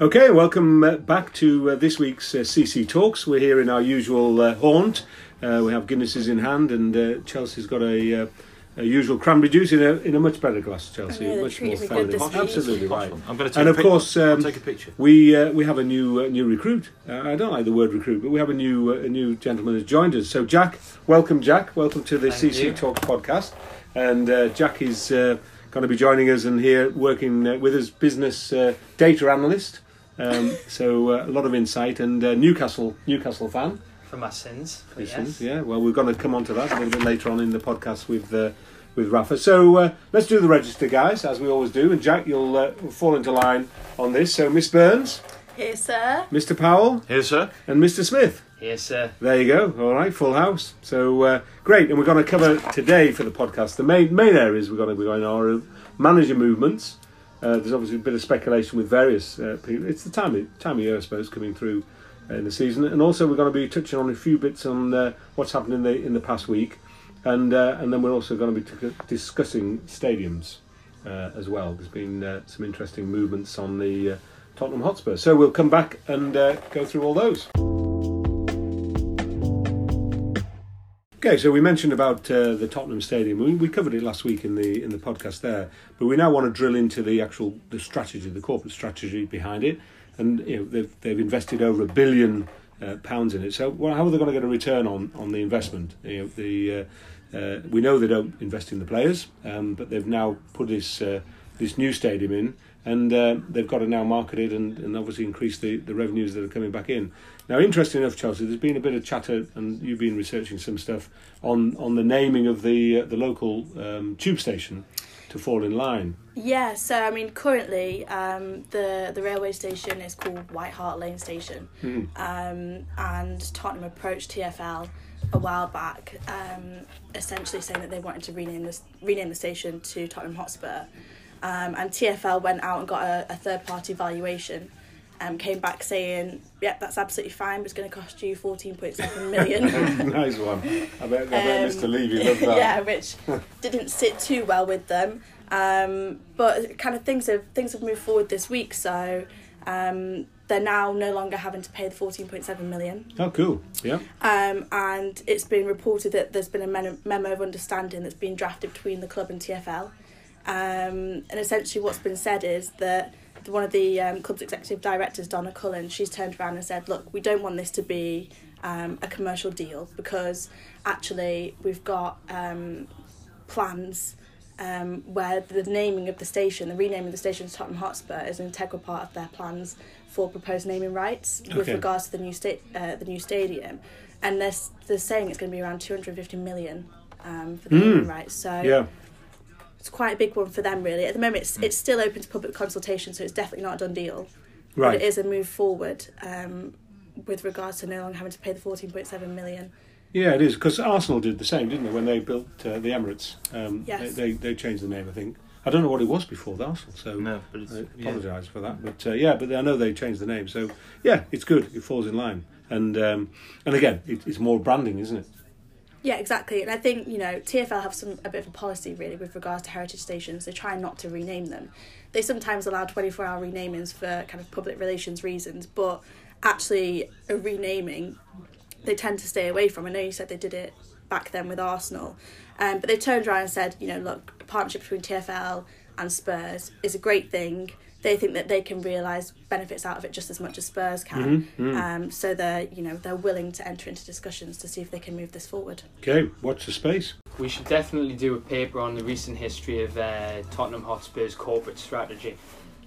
Okay, welcome uh, back to uh, this week's uh, CC Talks. We're here in our usual uh, haunt. Uh, we have Guinnesses in hand, and uh, Chelsea's got a, uh, a usual cranberry juice in a in a much better glass. Chelsea, I know, much more treated me good feminine. this week. Absolutely right. I'm going to take And a of pic- course, um, take a picture. We uh, we have a new uh, new recruit. Uh, I don't like the word recruit, but we have a new uh, a new gentleman who's joined us. So Jack, welcome Jack, welcome to the Thank CC you. Talks podcast. And uh, Jack is uh, going to be joining us and here working uh, with us, business uh, data analyst. Um, so uh, a lot of insight and uh, Newcastle Newcastle fan. for my sins. but Listens, yes. Yeah, well, we're going to come on to that a little bit later on in the podcast with uh, with Rafa. So uh, let's do the register, guys, as we always do. And Jack, you'll uh, fall into line on this. So Miss Burns, Here, sir. Mr. Powell, Here, sir. and Mr. Smith. Yes, sir. There you go. All right, full house. So uh, great, and we're going to cover today for the podcast the main main areas we're going to be going are manager movements. Uh, there's obviously a bit of speculation with various uh, people. It's the time of, time of year, I suppose, coming through uh, in the season, and also we're going to be touching on a few bits on uh, what's happened in the in the past week, and uh, and then we're also going to be t- discussing stadiums uh, as well. There's been some interesting movements on the Tottenham Hotspur, so we'll come back and go through all those. Okay, so we mentioned about uh, the Tottenham Stadium. We, we covered it last week in the in the podcast there, but we now want to drill into the actual the strategy, the corporate strategy behind it, and you know they've they've invested over a billion uh, pounds in it. So, well, how are they going to get a return on on the investment? You know, the uh, uh, we know they don't invest in the players, um, but they've now put this uh, this new stadium in, and uh, they've got to now market it and, and obviously increase the, the revenues that are coming back in. Now, interesting enough, Chelsea, there's been a bit of chatter, and you've been researching some stuff on, on the naming of the uh, the local um, tube station to fall in line. Yeah, so I mean, currently um, the the railway station is called White Hart Lane Station, um, and Tottenham approached TFL a while back, um, essentially saying that they wanted to rename this rename the station to Tottenham Hotspur, um, and TFL went out and got a, a third party valuation. Um, came back saying, "Yep, that's absolutely fine, but it's going to cost you fourteen point seven million. nice one. I bet, I bet Um, Mr. Levy loved that. yeah, which didn't sit too well with them. Um, but kind of things have things have moved forward this week, so um, they're now no longer having to pay the fourteen point seven million. Oh, cool. Yeah. Um, and it's been reported that there's been a memo of understanding that's been drafted between the club and TFL. Um, and essentially, what's been said is that one of the um, club's executive directors, Donna Cullen, she's turned around and said, "Look, we don't want this to be um, a commercial deal because actually we've got um, plans." Um, where the naming of the station, the renaming of the station to Tottenham Hotspur, is an integral part of their plans for proposed naming rights with regards to the new sta- uh, the new stadium, and they're, they're saying it's going to be around two hundred fifty million um, for the naming rights. So Yeah. It's quite a big one for them, really. At the moment, it's, it's still open to public consultation, so it's definitely not a done deal. But it is a move forward um, with regards to no longer having to pay the fourteen point seven million. Yeah, it is because Arsenal did the same, didn't they? When they built uh, the Emirates, um, Yes. they, they they changed the name. I think I don't know what it was before the Arsenal, so No, but it's, I yeah. apologise for that. But uh, yeah, but I know they changed the name, so yeah, it's good. It falls in line, and um, and again, it, it's more branding, isn't it? Yeah, exactly. And I think, you know, TFL have some a bit of a policy really with regards to heritage stations. They try not to rename them. They sometimes allow 24 hour renamings for kind of public relations reasons, but actually a renaming they tend to stay away from. I know you said they did it back then with Arsenal, um, but they turned around and said, you know, look, partnership between TFL and Spurs is a great thing. They think that they can realise benefits out of it just as much as Spurs can. Um, so they're, you know, they're willing to enter into discussions to see if they can move this forward. Okay, watch the space. We should definitely do a paper on the recent history of uh, Tottenham Hotspur's corporate strategy,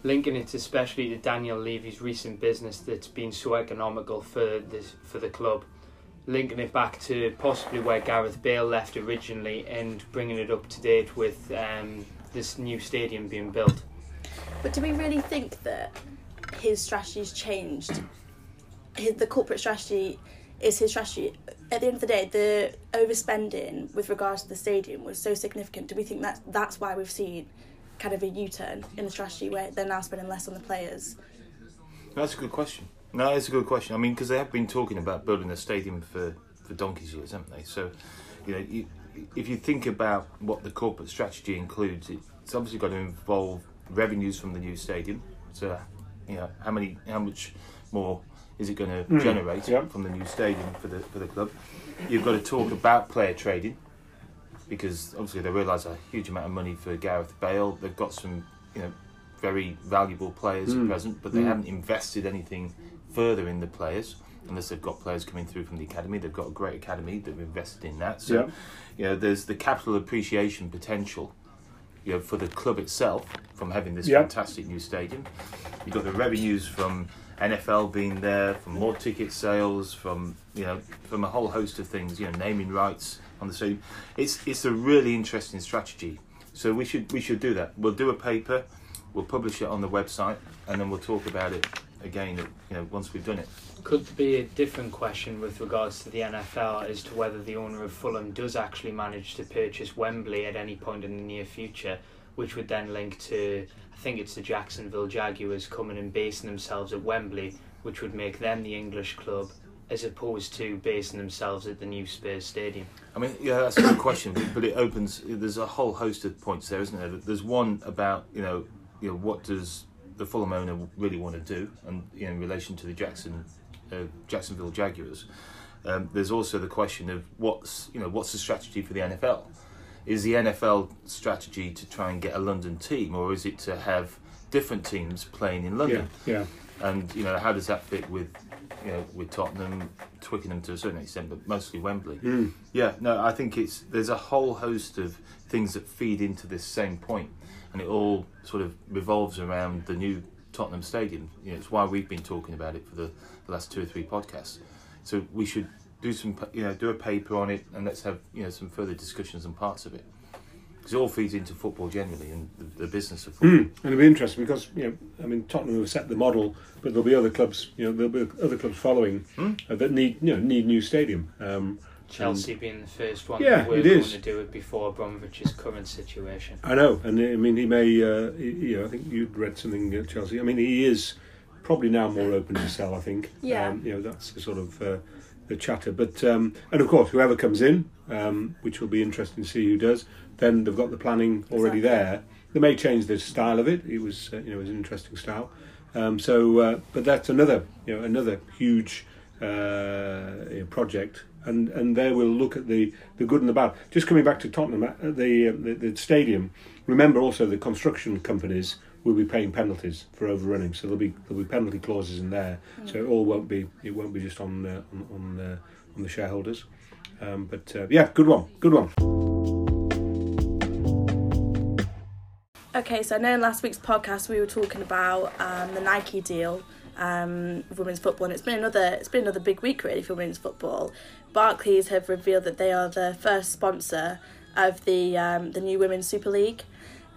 linking it especially to Daniel Levy's recent business that's been so economical for this for the club, linking it back to possibly where Gareth Bale left originally and bringing it up to date with um, this new stadium being built. But do we really think that his strategy's changed? His, the corporate strategy is his strategy. At the end of the day, the overspending with regards to the stadium was so significant. Do we think that that's why we've seen kind of a U-turn in the strategy where they're now spending less on the players? That's a good question. No, it's a good question. I mean, because they have been talking about building a stadium for, for donkey's years, haven't they? So, you know, you, if you think about what the corporate strategy includes, it's obviously got to involve revenues from the new stadium So, you know how many how much more is it going to Mm, generate yeah. from the new stadium for the for the club. You've got to talk about player trading because obviously they realise a huge amount of money for Gareth Bale. They've got some you know very valuable players Mm. at present, but they Mm. haven't invested anything further in the players unless they've got players coming through from the academy. They've got a great academy. They've invested in that. So Yeah. you know, there's the capital appreciation potential, you know, for the club itself from having this Yeah. fantastic new stadium. You've got the revenues from NFL being there, from more ticket sales, from you know, from a whole host of things. You know, naming rights on the stadium. It's it's a really interesting strategy. So we should we should do that. We'll do a paper, we'll publish it on the website, and then we'll talk about it again. You know, once we've done it. Could be a different question with regards to the NFL as to whether the owner of Fulham does actually manage to purchase Wembley at any point in the near future, which would then link to, I think it's the Jacksonville Jaguars coming and basing themselves at Wembley, which would make them the English club as opposed to basing themselves at the new Spurs Stadium. I mean, yeah, that's a good question, but- but it opens. There's a whole host of points there, isn't there? There's one about you know, you know, what does the Fulham owner really want to do, and you know, in relation to the Jackson, uh, Jacksonville Jaguars. Um, there's also the question of what's you know what's the strategy for the NFL? Is the NFL strategy to try and get a London team, or is it to have different teams playing in Yeah, London? yeah. And you know, how does that fit with you know with Tottenham, Twickenham to a certain extent, but mostly Wembley? Mm. Yeah, no, I think it's there's a whole host of things that feed into this same point, and it all sort of revolves around the new Tottenham Stadium. You know, it's why we've been talking about it for the, the last two or three podcasts. So we should do some, you know, do a paper on it, and let's have you know some further discussions and parts of it, because it all feeds into football generally and the, the business of football. Mm. And it'll be interesting because you know, I mean, Tottenham have set the model, but there'll be other clubs. You know, there'll be other clubs following Hmm? uh, that need you know need new stadium. Um, Chelsea being the first one Yeah, that were it going is. to do it before Abramovich's current situation. I know, and I mean, he may. Uh, he- you know, I think you'd read something at Chelsea. I mean, he is probably now more open to sell. I think. Yeah. Um, you know, that's the sort of uh, the chatter. But um, and of course, whoever comes in, um, which will be interesting to see who does. Then they've got the planning already Exactly. there. They may change the style of it. It was, uh, you know, it was an interesting style. Um, so, uh, but that's another, you know, another huge uh, project, and and there we'll look at the, the good and the bad. Just coming back to Tottenham, uh, the, uh, the the stadium. Remember also the construction companies will be paying penalties for overrunning, so there'll be there'll be penalty clauses in there. So it all won't be it won't be just on uh, on on, uh, on the shareholders. Um, but uh, yeah, good one, good one. Okay, so I know in last week's podcast we were talking about um, the Nike deal um, with women's football, and it's been another it's been another big week really for women's football. Barclays have revealed that they are the first sponsor of the um, the new women's Super League.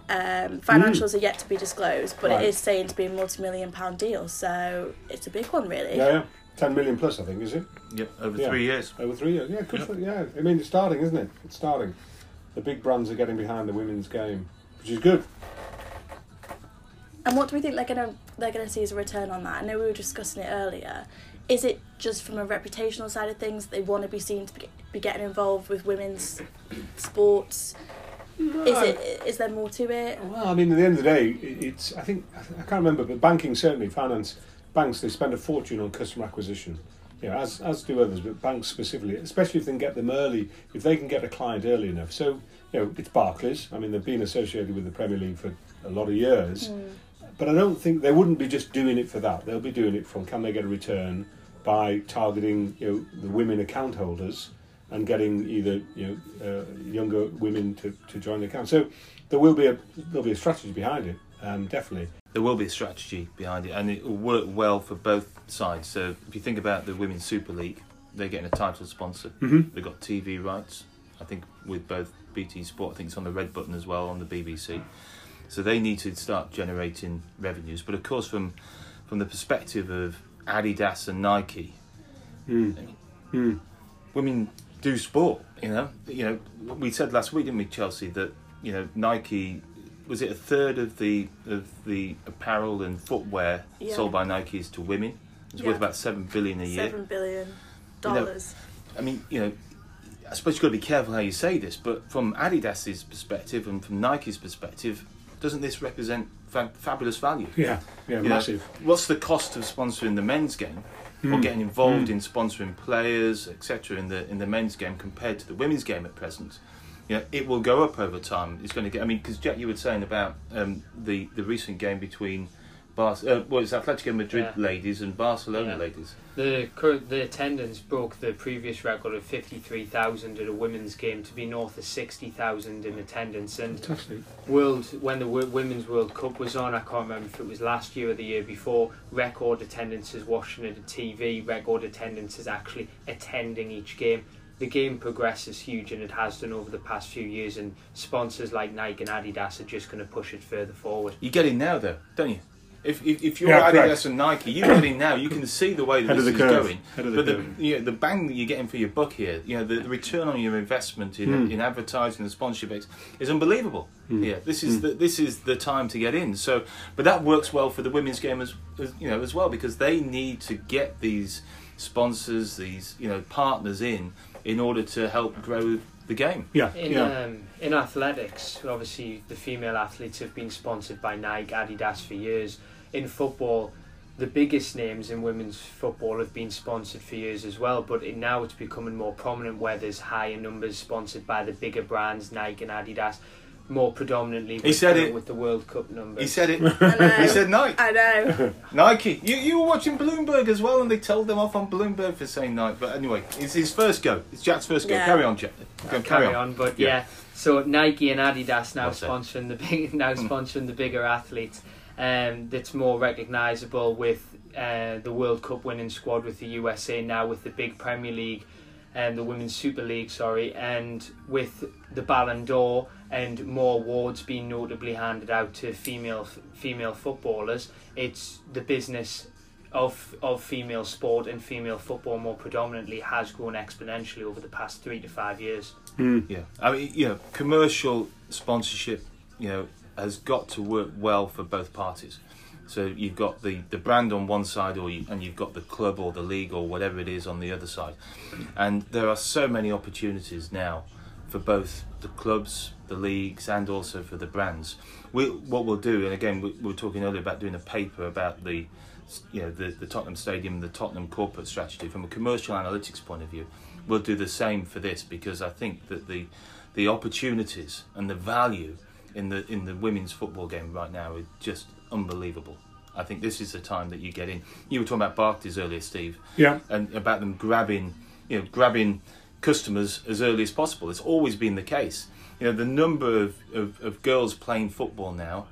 Um, financials are yet to be disclosed, but Right. it is saying to be a multi-million pound deal, so it's a big one really. Yeah, yeah, ten million plus, I think, is it? Yep, over Yeah. three years. Over three years. Yeah, good Yep. for, yeah. I mean, it's starting, isn't it? It's starting. The big brands are getting behind the women's game, which is good. And what do we think they're gonna they're gonna see as a return on that? I know we were discussing it earlier. Is it just from a reputational side of things they want to be seen to be, be getting involved with women's sports? Is it is there more to it? Well, I mean, at the end of the day, it's. I think I can't remember, but banking certainly, finance banks they spend a fortune on customer acquisition. You know, as as do others, but banks specifically, especially if they can get them early, if they can get a client early enough. So, you know, it's Barclays. I mean, they've been associated with the Premier League for a lot of years, hmm. but I don't think they wouldn't be just doing it for that. They'll be doing it from can they get a return by targeting you know the women account holders and getting either you know uh, younger women to, to join the camp. So there will be a there'll be a strategy behind it, um, definitely. There will be a strategy behind it, and it will work well for both sides. So if you think about the Women's Super League, they're getting a title sponsor. Mhm. They've got TV rights. I think with both BT Sport, I think it's on the red button as well on the BBC. So they need to start generating revenues. But of course, from from the perspective of Adidas and Nike, Mm. Mm. women do sport. You know, you know, we said last week, didn't we, Chelsea, that you know Nike was it a third of the of the apparel and footwear Yeah. sold by Nike is to women. It's Yeah. worth about seven billion a year. Seven billion You know, dollars. I mean, you know, I suppose you've got to be careful how you say this, but from Adidas's perspective and from Nike's perspective, doesn't this represent fab- fabulous value? Yeah, yeah, You know, massive. what's the cost of sponsoring the men's game or Mm. getting involved Mm. in sponsoring players, etc., in the in the men's game compared to the women's game at present? Know, it will go up over time. It's going to get. I mean, because Jack, you were saying about um, the the recent game between. Bar- uh, well, it's Atletico Madrid Yeah. ladies and Barcelona Yeah. ladies. The current the attendance broke the previous record of fifty three thousand at a women's game to be north of sixty thousand in attendance. And Fantastic. World when the Women's World Cup was on, I can't remember if it was last year or the year before. Record attendances watching at a TV, record attendances actually attending each game. The game progress is huge, and it has done over the past few years. And sponsors like Nike and Adidas are just going to push it further forward. You get in now, though, don't you? If if, if you're Yeah, Adidas correct. and Nike, you get in now. You can see the way Head this of the is curve. going. Head of the but the curve. you know, the bang that you're getting for your buck here, you know, the, the return on your investment in, Mm. in advertising and sponsorship is, is unbelievable. Mm. Yeah, this is Mm. the this is the time to get in. So, but that works well for the women's game as, as you know as well because they need to get these sponsors, these you know partners in in order to help grow the game. Yeah, In yeah. um, in athletics, obviously the female athletes have been sponsored by Nike, Adidas for years. In football, the biggest names in women's football have been sponsored for years as well. But it, now it's becoming more prominent where there's higher numbers sponsored by the bigger brands, Nike and Adidas, more predominantly. He with said the, it. with the World Cup numbers. He said it. I he said Nike. I know. Nike. You you were watching Bloomberg as well, and they told them off on Bloomberg for saying Nike. But anyway, it's his first go. It's Jack's first go. Yeah. Carry on, Jack. Go, carry, carry on. on. But Yeah. yeah. so Nike and Adidas now Well said. sponsoring the big now Mm. sponsoring the bigger athletes. Um, that's more recognisable with uh, the World Cup winning squad with the USA now with the big Premier League and the Women's Super League, sorry, and with the Ballon d'Or and more awards being notably handed out to female female footballers. It's the business of of female sport and female football more predominantly has grown exponentially over the past three to five years. Mm. Yeah, I mean, you know, commercial sponsorship, you know, has got to work well for both parties. So you've got the, the brand on one side, or you, and you've got the club or the league or whatever it is on the other side. And there are so many opportunities now for both the clubs, the leagues, and also for the brands. We, what we'll do, and again, we, we were talking earlier about doing a paper about the, you know, the, the Tottenham Stadium, the Tottenham corporate strategy from a commercial analytics point of view. We'll do the same for this because I think that the, the opportunities and the value in the in the women's football game right now are just unbelievable. I think this is the time that you get in. You were talking about Barclays earlier, Steve Yeah. and about them grabbing, you know, grabbing customers as early as possible. It's always been the case. You know, the number of, of, of girls playing football now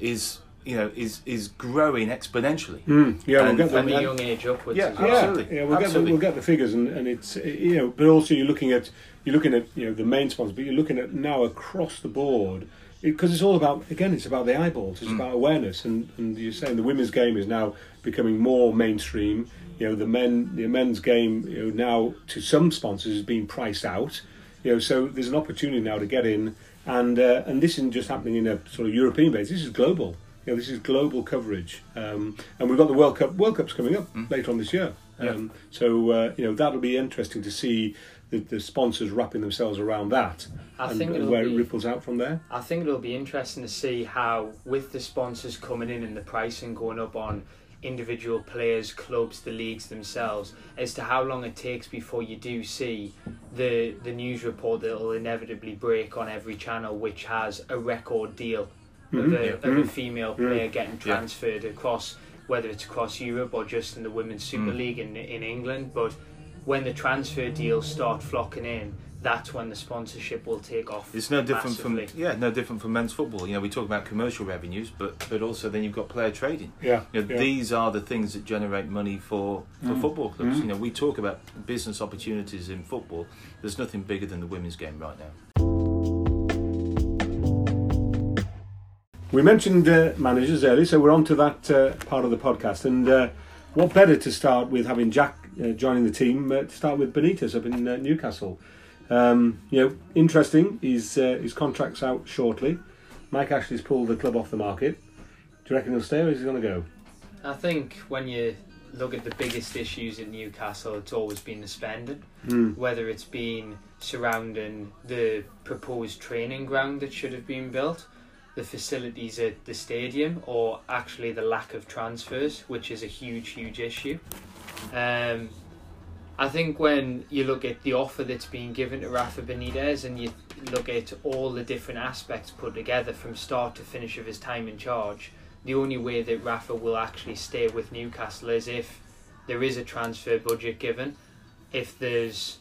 is, you know, is is growing exponentially. Mm. Yeah, we'll get From a young age upwards Yeah, well. Yeah, Absolutely, yeah, we'll get the, we'll get the figures, and, and it's you know, but also you're looking at you're looking at you know the main sponsors, but you're looking at now across the board because it's all about again, it's about the eyeballs, it's Mm. about awareness, and and you're saying the women's game is now becoming more mainstream. You know, the men the men's game you know now to some sponsors is being priced out. You know, so there's an opportunity now to get in, and uh, and this isn't just happening in a sort of European base. This is global. You know, this is global coverage, um, and we've got the World Cup. World Cup's coming up Mm. later on this year. Yeah. Um, so uh, you know that'll be interesting to see the, the sponsors wrapping themselves around that, I and, think and where be, it ripples out from there. I think it'll be interesting to see how, with the sponsors coming in and the pricing going up on individual players, clubs, the leagues themselves, as to how long it takes before you do see the the news report that will inevitably break on every channel, which has a record deal Mhm. of, a, Yeah. of a Mhm. female Mhm. player getting Yeah. transferred across, whether it's across Europe or just in the Women's Super Mm. League in in England, but. When the transfer deals start flocking in, that's when the sponsorship will take off. It's no different massively. from yeah, no different from men's football. You know, we talk about commercial revenues, but but also then you've got player trading. Yeah, You know, yeah. These are the things that generate money for, for Mm. football clubs. Mm. You know, we talk about business opportunities in football. There's nothing bigger than the women's game right now. We mentioned uh, managers earlier, so we're on to that uh, part of the podcast. And uh, what better to start with having Jack uh, joining the team uh, to start with Benitez up in uh, Newcastle. Um, you know, interesting. His uh, his contract's out shortly. Mike Ashley's pulled the club off the market. Do you reckon he'll stay or is he going to go? I think when you look at the biggest issues at Newcastle, it's always been the spending. Hmm. Whether it's been surrounding the proposed training ground that should have been built, the facilities at the stadium or actually the lack of transfers, which is a huge, huge issue. Um, I think when you look at the offer that's being given to Rafa Benitez and you look at all the different aspects put together from start to finish of his time in charge, the only way that Rafa will actually stay with Newcastle is if there is a transfer budget given, if there's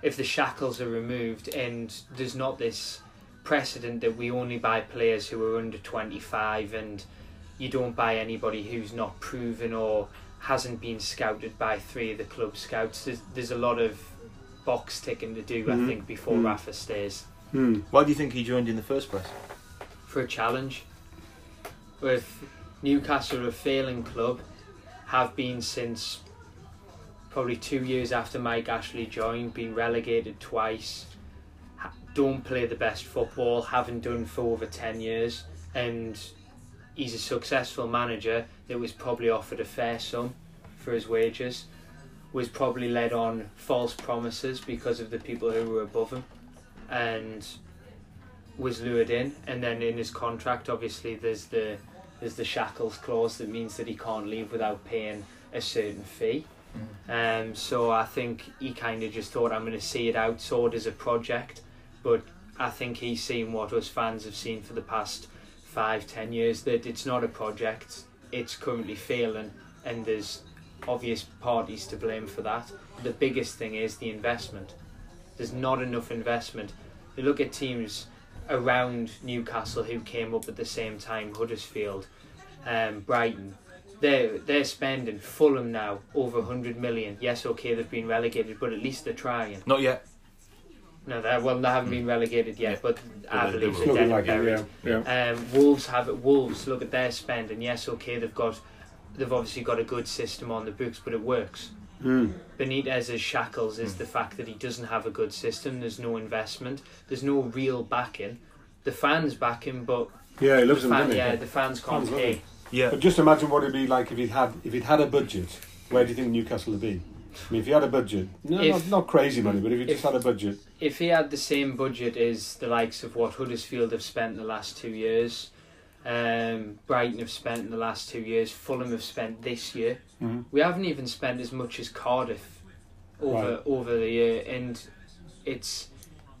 if the shackles are removed and there's not this precedent that we only buy players who are under 25 and you don't buy anybody who's not proven or hasn't been scouted by three of the club scouts. There's, there's a lot of box ticking to do, Mhm. I think, before Mm. Rafa stays Hmm. Why do you think he joined in the first place? for a challenge. With Newcastle, a failing club, have been since probably two years after Mike Ashley joined, been relegated twice, don't play the best football, haven't done for over 10 years, and he's a successful manager that was probably offered a fair sum for his wages, was probably led on false promises because of the people who were above him, and was lured in. And then in his contract, obviously, there's the there's the shackles clause that means that he can't leave without paying a certain fee. Um, so I think he kind of just thought I'm going to see it out, it as a project, but I think he's seen what us fans have seen for the past five, ten years that it's not a project, it's currently failing, and there's obvious parties to blame for that. The biggest thing is the investment. There's not enough investment. You look at teams around Newcastle who came up at the same time, Huddersfield, um, Brighton. They're they're spending Fulham now over 100 million. Yes, okay, they've been relegated, but at least they're trying. Not yet. No, they well they haven't been relegated yet, Yeah. but I they- they believe they're Looking dead and like buried. it, yeah. yeah. Um, Wolves have it. Wolves look at their spend, and yes, okay, they've got, they've obviously got a good system on the books, but it works. Hmm. Benitez's shackles is Mm. the fact that he doesn't have a good system. There's no investment. There's no real backing. The fans back him, but Yeah, he loves the them, fan, doesn't he? yeah, the fans can't Fans pay. Yeah. But just imagine what it'd be like if he'd had if he'd had a budget. Where do you think Newcastle would be? I mean, if you had a budget, no, If- not, not crazy money, but if you just if- had a budget, If he had the same budget as the likes of what Huddersfield have spent in the last two years, um, Brighton have spent in the last two years, Fulham have spent this year. Mhm. We haven't even spent as much as Cardiff over Right. over the year, and it's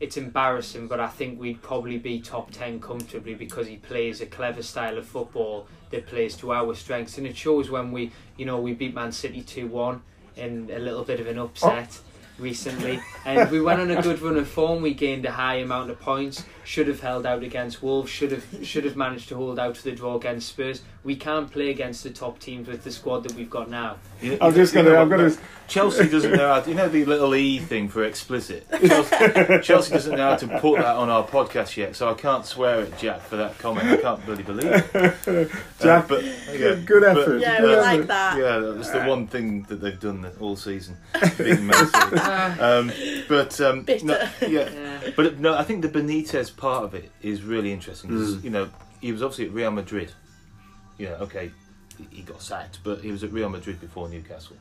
it's embarrassing. But I think we'd probably be top ten comfortably because he plays a clever style of football that plays to our strengths, and it shows when we you know we beat Man City two one in a little bit of an upset. Recently, and we went on a good run of form. We gained a high amount of points. Should have held out against Wolves. Should have should have managed to hold out to the draw against Spurs. We can't play against the top teams with the squad that we've got now. You- I'm just gonna, know I'm gonna. Chelsea doesn't know how to, you know the little E thing for explicit. Chelsea, Chelsea doesn't know how to put that on our podcast yet, so I can't swear at Jack for that comment. I can't really believe it. Jack, Uh, but Good, good but- effort. Yeah, we effort. like that. Yeah, that's the one thing that they've done all season, beating Man City. Um, but um, no, yeah, Yeah. but no, I think the Benitez part of it is really interesting because Mm. you know he was obviously at Real Madrid. Yeah, okay, he- he got sacked, but he was at Real Madrid before Newcastle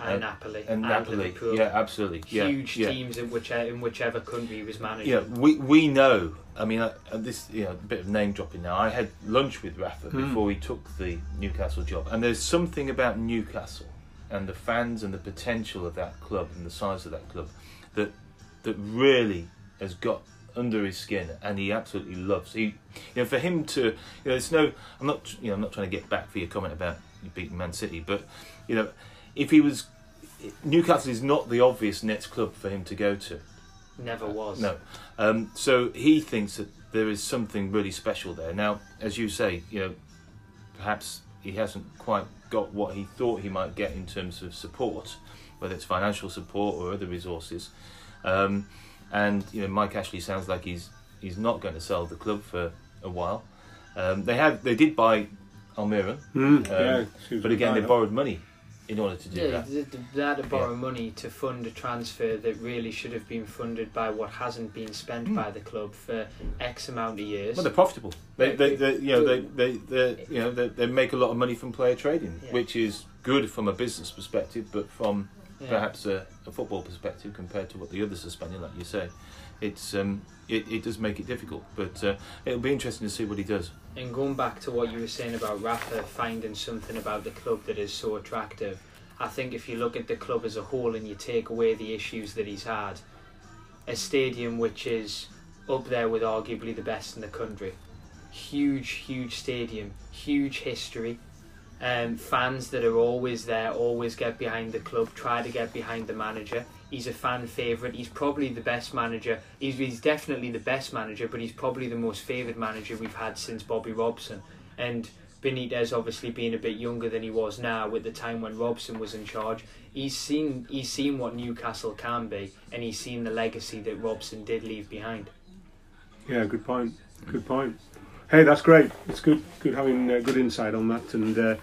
and Uh, Napoli and Napoli. Liverpool. Yeah, absolutely. Yeah, Huge yeah. teams in whichever in whichever country he was managing. Yeah, we we know. I mean, uh, uh, this you know, a bit of name dropping now. I had lunch with Rafa Mm. before he took the Newcastle job, and there's something about Newcastle and the fans and the potential of that club and the size of that club that that really has got under his skin, and he absolutely loves. He, you know, for him to, you know, it's no. I'm not, you know, I'm not trying to get back for your comment about you beating Man City, but you know, if he was. Newcastle is not the obvious next club for him to go to. Never was. No. Um, so he thinks that there is something really special there. Now, as you say, you know, perhaps he hasn't quite got what he thought he might get in terms of support, whether it's financial support or other resources. Um, and you know, Mike Ashley sounds like he's he's not going to sell the club for a while. Um, they have they did buy Almiron, Mm, Um, she was but again they right. borrowed money in order to do Yeah, that. they, they had to borrow money to fund a transfer that really should have been funded by what hasn't been spent by the club for X amount of years. Well, they're profitable. They, Yeah, they, they, you know, they, they, they, you know, they, they make a lot of money from player trading, Yeah. which is good from a business perspective, but from Yeah. perhaps a, a football perspective compared to what the others are spending, like you say, it's um, it, it does make it difficult. But uh, it'll be interesting to see what he does. And going back to what you were saying about Rafa finding something about the club that is so attractive, I think if you look at the club as a whole and you take away the issues that he's had, a stadium which is up there with arguably the best in the country, huge, huge stadium, huge history, um, fans that are always there, always get behind the club, try to get behind the manager. He's a fan favourite. He's probably the best manager. He's, he's definitely the best manager, but he's probably the most favoured manager we've had since Bobby Robson. And Benitez, obviously being a bit younger than he was now, at the time when Robson was in charge, he's seen he's seen what Newcastle can be, and he's seen the legacy that Robson did leave behind. Yeah, good point. Good point. Hey, that's great. It's good, good having uh, good insight on that. And uh,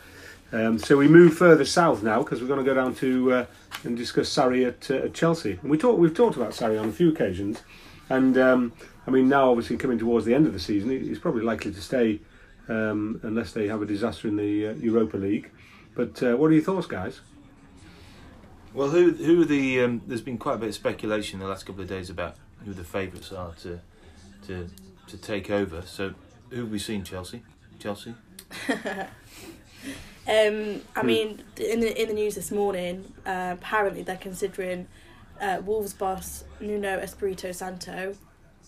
um, so we move further south now because we're going to go down to uh, and discuss Sarri at, uh, at Chelsea. And we talk, we've talked about Sarri on a few occasions, and um, I mean now obviously coming towards the end of the season, he- he's probably likely to stay um, unless they have a disaster in the uh, Europa League. But uh, what are your thoughts, guys? Well, who who are the? Um, there's been quite a bit of speculation in the last couple of days about who the favourites are to to to take over. So, who have we seen? Chelsea, Chelsea. Um, I Hmm. mean, in the in the news this morning, uh, apparently they're considering uh, Wolves boss Nuno Espirito Santo.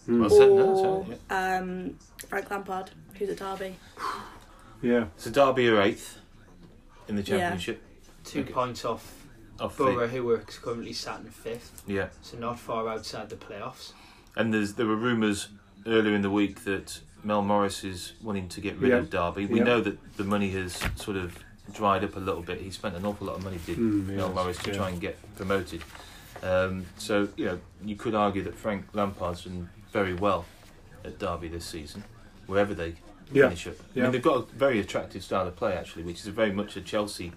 Well, so- no, or so, yeah. um, Frank Lampard, who's at Derby. Yeah, So Derby are eighth in the Yeah. championship. Two Okay. points off Off Boro, who are currently sat in fifth, yeah, so not far outside the playoffs. and there's there were rumours earlier in the week that Mel Morris is wanting to get rid Yeah. of Derby. We Yeah. know that the money has sort of dried up a little bit. He spent an awful lot of money, did Mm, Mel yes, Morris, to yeah. try and get promoted. Um, so you know you could argue that Frank Lampard's done very well at Derby this season, wherever they Yeah. finish up. I Yeah. mean, they've got a very attractive style of play actually, which is very much a Chelsea,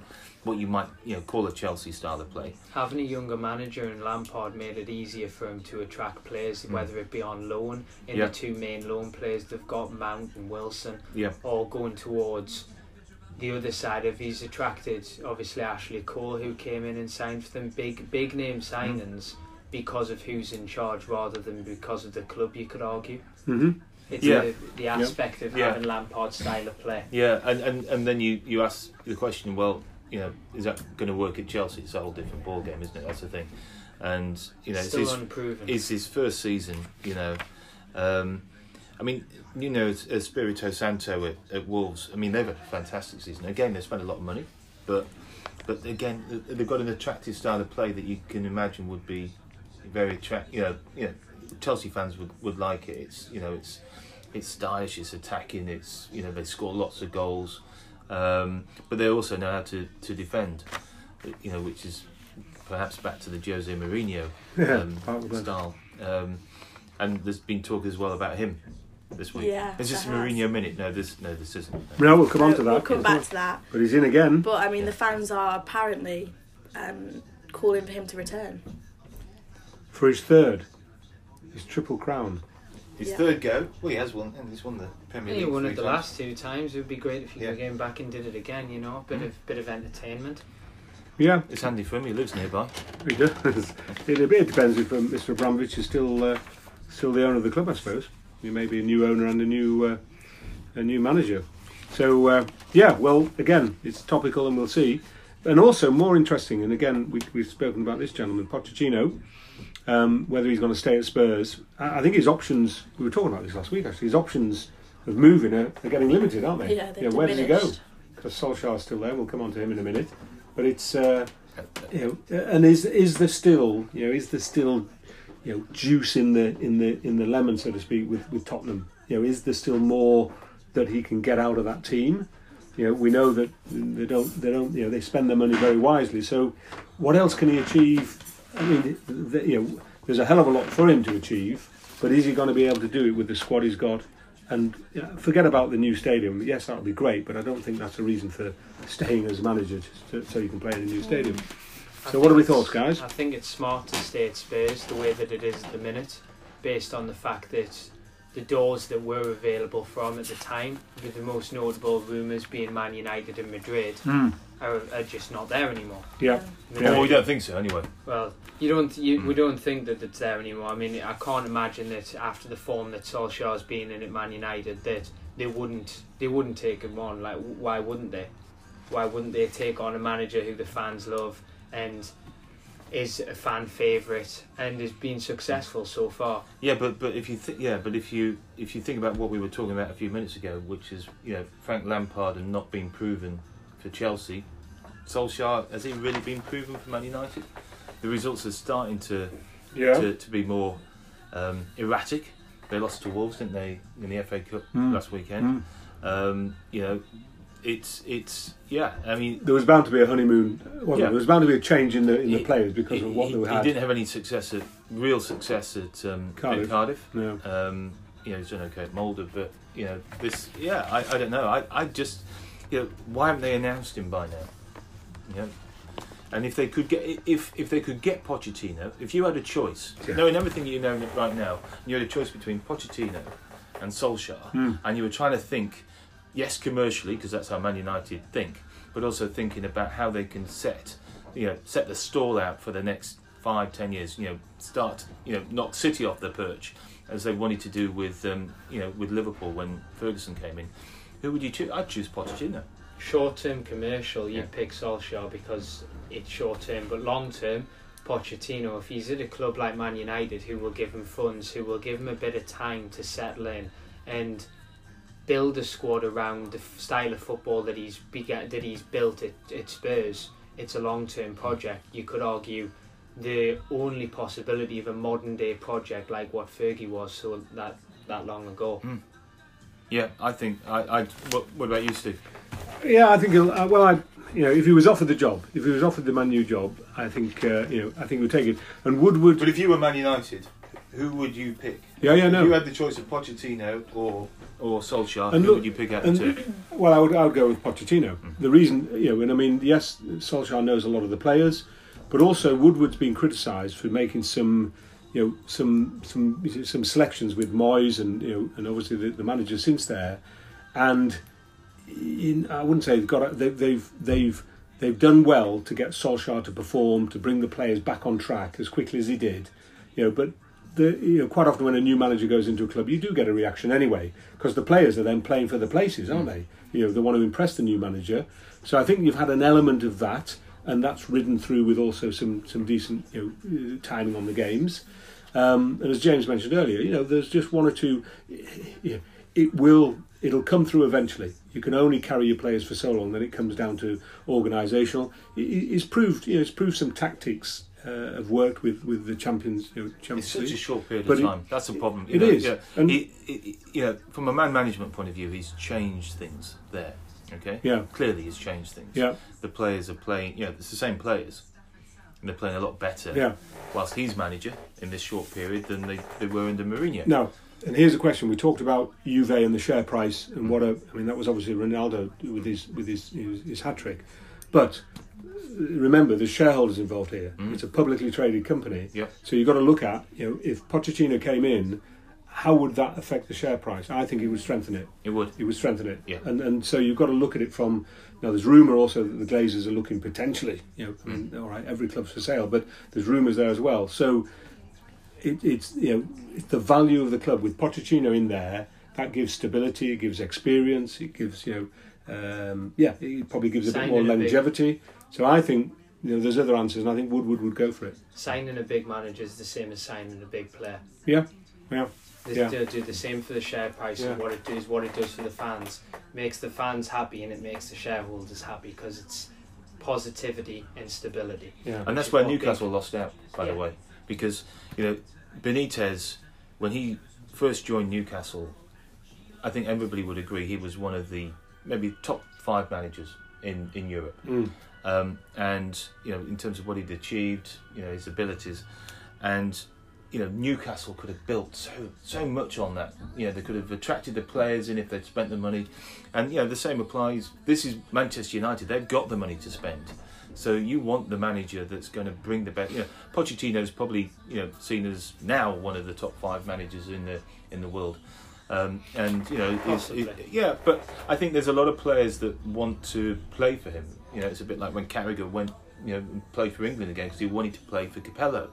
what you might you know call a Chelsea style of play. Having a younger manager in Lampard made it easier for him to attract players, Mm. whether it be on loan. In Yeah. the two main loan players they've got, Mount and Wilson, Yeah, all going towards the other side of he's attracted obviously Ashley Cole who came in and signed for them big big name signings because of who's in charge rather than because of the club you could argue hmm it's Yeah. the, the aspect of Yeah. having Lampard's style of play yeah, and, and, and then you, you ask the question, well, you know, is that going to work at Chelsea? It's a whole different ball game, isn't it? That's the thing. And you know, it's his, unproven it's his first season. You know, um, I mean, you know, it's- Espirito Santo at, at Wolves. I mean, they've had a fantastic season. Again, they spent a lot of money, but but again, they've got an attractive style of play that you can imagine would be very attract. You know, you know, Chelsea fans would, would like it. It's you know, it's it's stylish, it's attacking, it's you know, they score lots of goals, um, but they also know how to to defend. You know, which is perhaps back to the Jose Mourinho um, probably. style. Um, and there's been talk as well about him this week. Yeah, Is this a. Mourinho minute? No, this no, this isn't. No, we'll come on to that. We'll come back to that. But he's in again. But I mean, Yeah. the fans are apparently um, calling for him to return. for his third, his triple crown. His Yeah. third go. Well, he has won, and he's won the Premier League. he won it the times. last two times it would be great if he Yeah. came back and did it again you know a bit Mm. of bit of entertainment Yeah, It's handy for him. He lives nearby. he does. it, it depends if um, Mr. Abramovich is still uh, still the owner of the club, I suppose. He may be a new owner and a new uh, a new manager. So uh, yeah, well, again, it's topical, and we'll see. And also more interesting, and again, we, we've spoken about this gentleman, Pochettino, um, whether he's going to stay at Spurs. I, I think his options. We were talking about this last week, actually. His options of moving are, are getting limited, aren't they? Yeah, they've where does he go? diminished. because Solskjaer's still there. We'll come on to him in a minute. But it's uh, you know, and is is there still you know is there still you know juice in the in the in the lemon so to speak with with Tottenham? You know, is there still more that he can get out of that team? You know, we know that they don't they don't you know they spend their money very wisely. So, what else can he achieve? I mean, the, you know, there's a hell of a lot for him to achieve, but is he going to be able to do it with the squad he's got? And you know, forget about the new stadium. Yes, that would be great, but I don't think that's a reason for staying as manager just to, so you can play in a new stadium. I So, what are think we thoughts, guys? I think it's smart to stay at Spurs the way that it is at the minute, based on the fact that the doors that were available from at the time, with the most notable rumours being Man United and Madrid, Mm. Are, are just not there anymore. Yeah. I mean, Yeah. Well, we don't think so anyway. Well, you don't. You, We Mm. don't think that it's there anymore. I mean, I can't imagine that after the form that Solskjaer's been in at Man United, that they wouldn't. They wouldn't take him on. Like, why wouldn't they? Why wouldn't they take on a manager who the fans love and is a fan favourite and has been successful so far? Yeah, but but if you think yeah, but if you if you think about what we were talking about a few minutes ago, which is you know Frank Lampard and not being proven for Chelsea, Solskjaer has he really been proven for Man United? The results are starting to Yeah. to, to be more um, erratic. They lost to Wolves, didn't they, in the FA Cup Mm. last weekend? Mm. Um, you know, it's it's yeah. I mean, There was bound to be a honeymoon. Yeah. there? there was bound to be a change in the in the He- players because he, of what he- they he didn't have any success at real success at um, Cardiff. At Cardiff. No. Um, you know, he's done okay at Molde, but you know, this, yeah, I, I don't know. I, I just, you know, why haven't they announced him by now? You know, and if they could get, if if they could get Pochettino, if you had a choice, Yeah. knowing everything you know right now, you had a choice between Pochettino and Solskjaer, Mm. and you were trying to think, yes, commercially, because that's how Man United think, but also thinking about how they can set, you know, set the stall out for the next five, ten years. You know, start, you know, knock City off the perch, as they wanted to do with, um, you know, with Liverpool when Ferguson came in. Who would you choose? I'd choose Pochettino. Short term commercial, you Yeah. pick Solskjaer because it's short term, but long term, Pochettino, if he's at a club like Man United, who will give him funds, who will give him a bit of time to settle in and build a squad around the style of football that he's began, that he's built at, at Spurs, it's a long term mm. project. You could argue the only possibility of a modern day project like what Fergie was so that that long ago. Mm. Yeah, I think. I. I what, what about you, Steve? Yeah, I think. He'll, uh, well, I, you know, if he was offered the job, if he was offered the Man U job, I think, uh, you know, I think he would take it. And Woodward, But if you were Man United, who would you pick? yeah, yeah, If no. you had the choice of Pochettino or or Solskjaer, And who look- would you pick out and- of two? Well, I would, I would go with Pochettino. The reason, you know, and I mean, yes, Solskjaer knows a lot of the players, but also Woodward's been criticised for making some, you know, some some some selections with Moyes and you know, and obviously the, the manager since there, and in, I wouldn't say they've got they, they've they've they've done well to get Solskjaer to perform to bring the players back on track as quickly as he did, you know, but. The, you know, quite often when a new manager goes into a club, you do get a reaction anyway, because the players are then playing for the places, aren't they? You know, they want to impress the new manager. So I think you've had an element of that, and that's ridden through with also some some decent you know, timing on the games. Um, and as James mentioned earlier, you know, there's just one or two. You know, it will it'll come through eventually. You can only carry your players for so long. Then it comes down to organisational. It's proved you know it's proved some tactics uh, have worked with with the champions. You know, It's Champions such a short period But of it- time. That's the problem. it is. Yeah, And- he- you know, from a man management point of view, he's changed things there. Okay. Yeah. Clearly, he's changed things. Yeah, The players are playing. You know, it's the same players, and they're playing a lot better. yeah. Whilst he's manager in this short period than they, they were under Mourinho. Now, and here's a question: We talked about Juve and the share price, and what a. I mean, that was obviously Ronaldo with his with his his, his hat trick, but remember, there's shareholders involved here. Mm. It's a publicly traded company, Yep. so you've got to look at you know if Pochettino came in, how would that affect the share price? I think it would strengthen it. It would. It would strengthen it. Yeah. And and so you've got to look at it from now. There's rumour also that the Glazers are looking potentially. You know, I mean, Mm. all right, every club's for sale, but there's rumours there as well. So it, it's you know it's the value of the club with Pochettino in there. That gives stability. It gives experience. It gives you know, um, yeah, it probably gives a bit more big- longevity. So I think you know there's other answers, and I think Woodward would go for it. Signing a big manager is the same as signing a big player. Yeah, yeah, They Yeah. do, do the same for the share price and what it does, what it does for the fans. Makes the fans happy and it makes the shareholders happy because it's positivity and stability. yeah. And that's where what Newcastle lost out, by the way, because you know Benitez, when he first joined Newcastle, I think everybody would agree he was one of the maybe top five managers in in Europe. Mm. um, and you know in terms of what he'd achieved, you know his abilities, and you know Newcastle could have built so so much on that. You know they could have attracted the players in if they'd spent the money, and you know the same applies. This is Manchester United; they've got the money to spend. So you want the manager that's going to bring the best. You know, Pochettino's probably you know seen as now one of the top five managers in the in the world. Um, and you know, Possibly. it, yeah, but I think there's a lot of players that want to play for him. You know, it's a bit like when Carragher went, you know, played for England again because he wanted to play for Capello.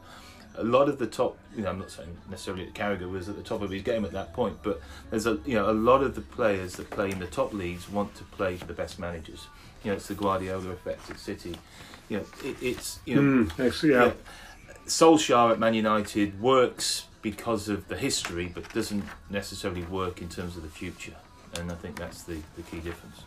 A lot of the top, you know, I'm not saying necessarily that Carragher was at the top of his game at that point, but there's a, you know, a lot of the players that play in the top leagues want to play for the best managers. You know, it's the Guardiola effect at City. You know, it, it's you know, Mm, yeah. Solskjaer at Man United works because of the history, but doesn't necessarily work in terms of the future. And I think that's the, the key difference.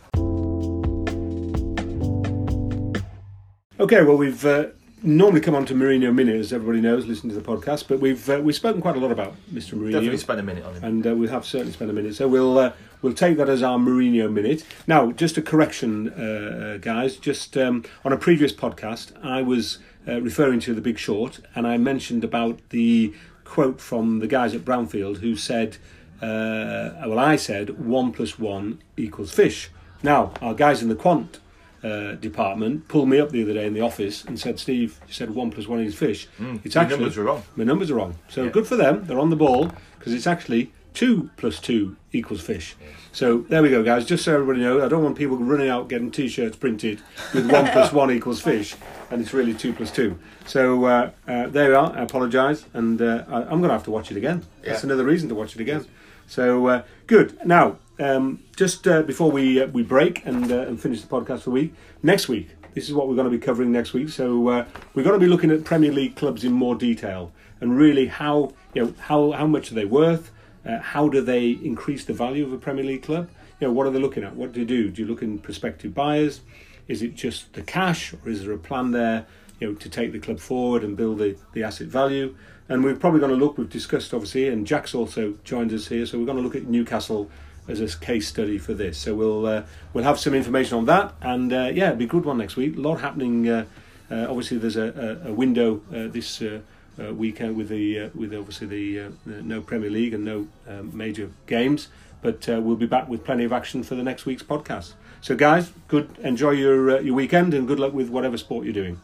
Okay, well, we've uh, normally come on to Mourinho Minute, as everybody knows, listen to the podcast, but we've uh, we've spoken quite a lot about Mr. Mourinho. Definitely spend a minute on him. and uh, we have certainly spent a minute. So we'll uh, we'll take that as our Mourinho minute. Now, just a correction, uh, uh, guys. Just um, on a previous podcast, I was uh, referring to The Big Short, and I mentioned about the quote from the guys at Brownfield who said, uh, "Well, I said one plus one equals fish." Now, our guys in the quant. Uh, department pulled me up the other day in the office and said, "Steve, you said one plus one is fish. it's actually numbers are wrong." my numbers are wrong. So Yeah. good for them. They're on the ball because it's actually two plus two equals fish. So there we go, guys. Just so everybody knows, I don't want people running out getting T-shirts printed with one plus one equals fish, and it's really two plus two. So uh, uh, there we are. I apologise, and uh, I, I'm going to have to watch it again. That's another reason to watch it again. So uh, good. Now, um, just uh, before we uh, we break and uh, and finish the podcast for the week, next week. This is what we're going to be covering next week. So uh, we're going to be looking at Premier League clubs in more detail and really how you know how how much are they worth? Uh, how do they increase the value of a Premier League club? You know, what are they looking at? What do you do? Do you look in prospective buyers? Is it just the cash, or is there a plan there, you know, to take the club forward and build the, the asset value? And we're probably going to look. We've discussed obviously, and Jack's also joined us here, so we're going to look at Newcastle as a case study for this. So we'll uh, we'll have some information on that, and uh, yeah, it'll be a good one next week. A lot happening. Uh, uh, obviously, there's a, a, a window uh, this. Uh, weekend with the with obviously the, the no Premier League and no um, major games, but we'll be back with plenty of action for the next week's podcast. So, guys, good enjoy your your weekend and good luck with whatever sport you're doing.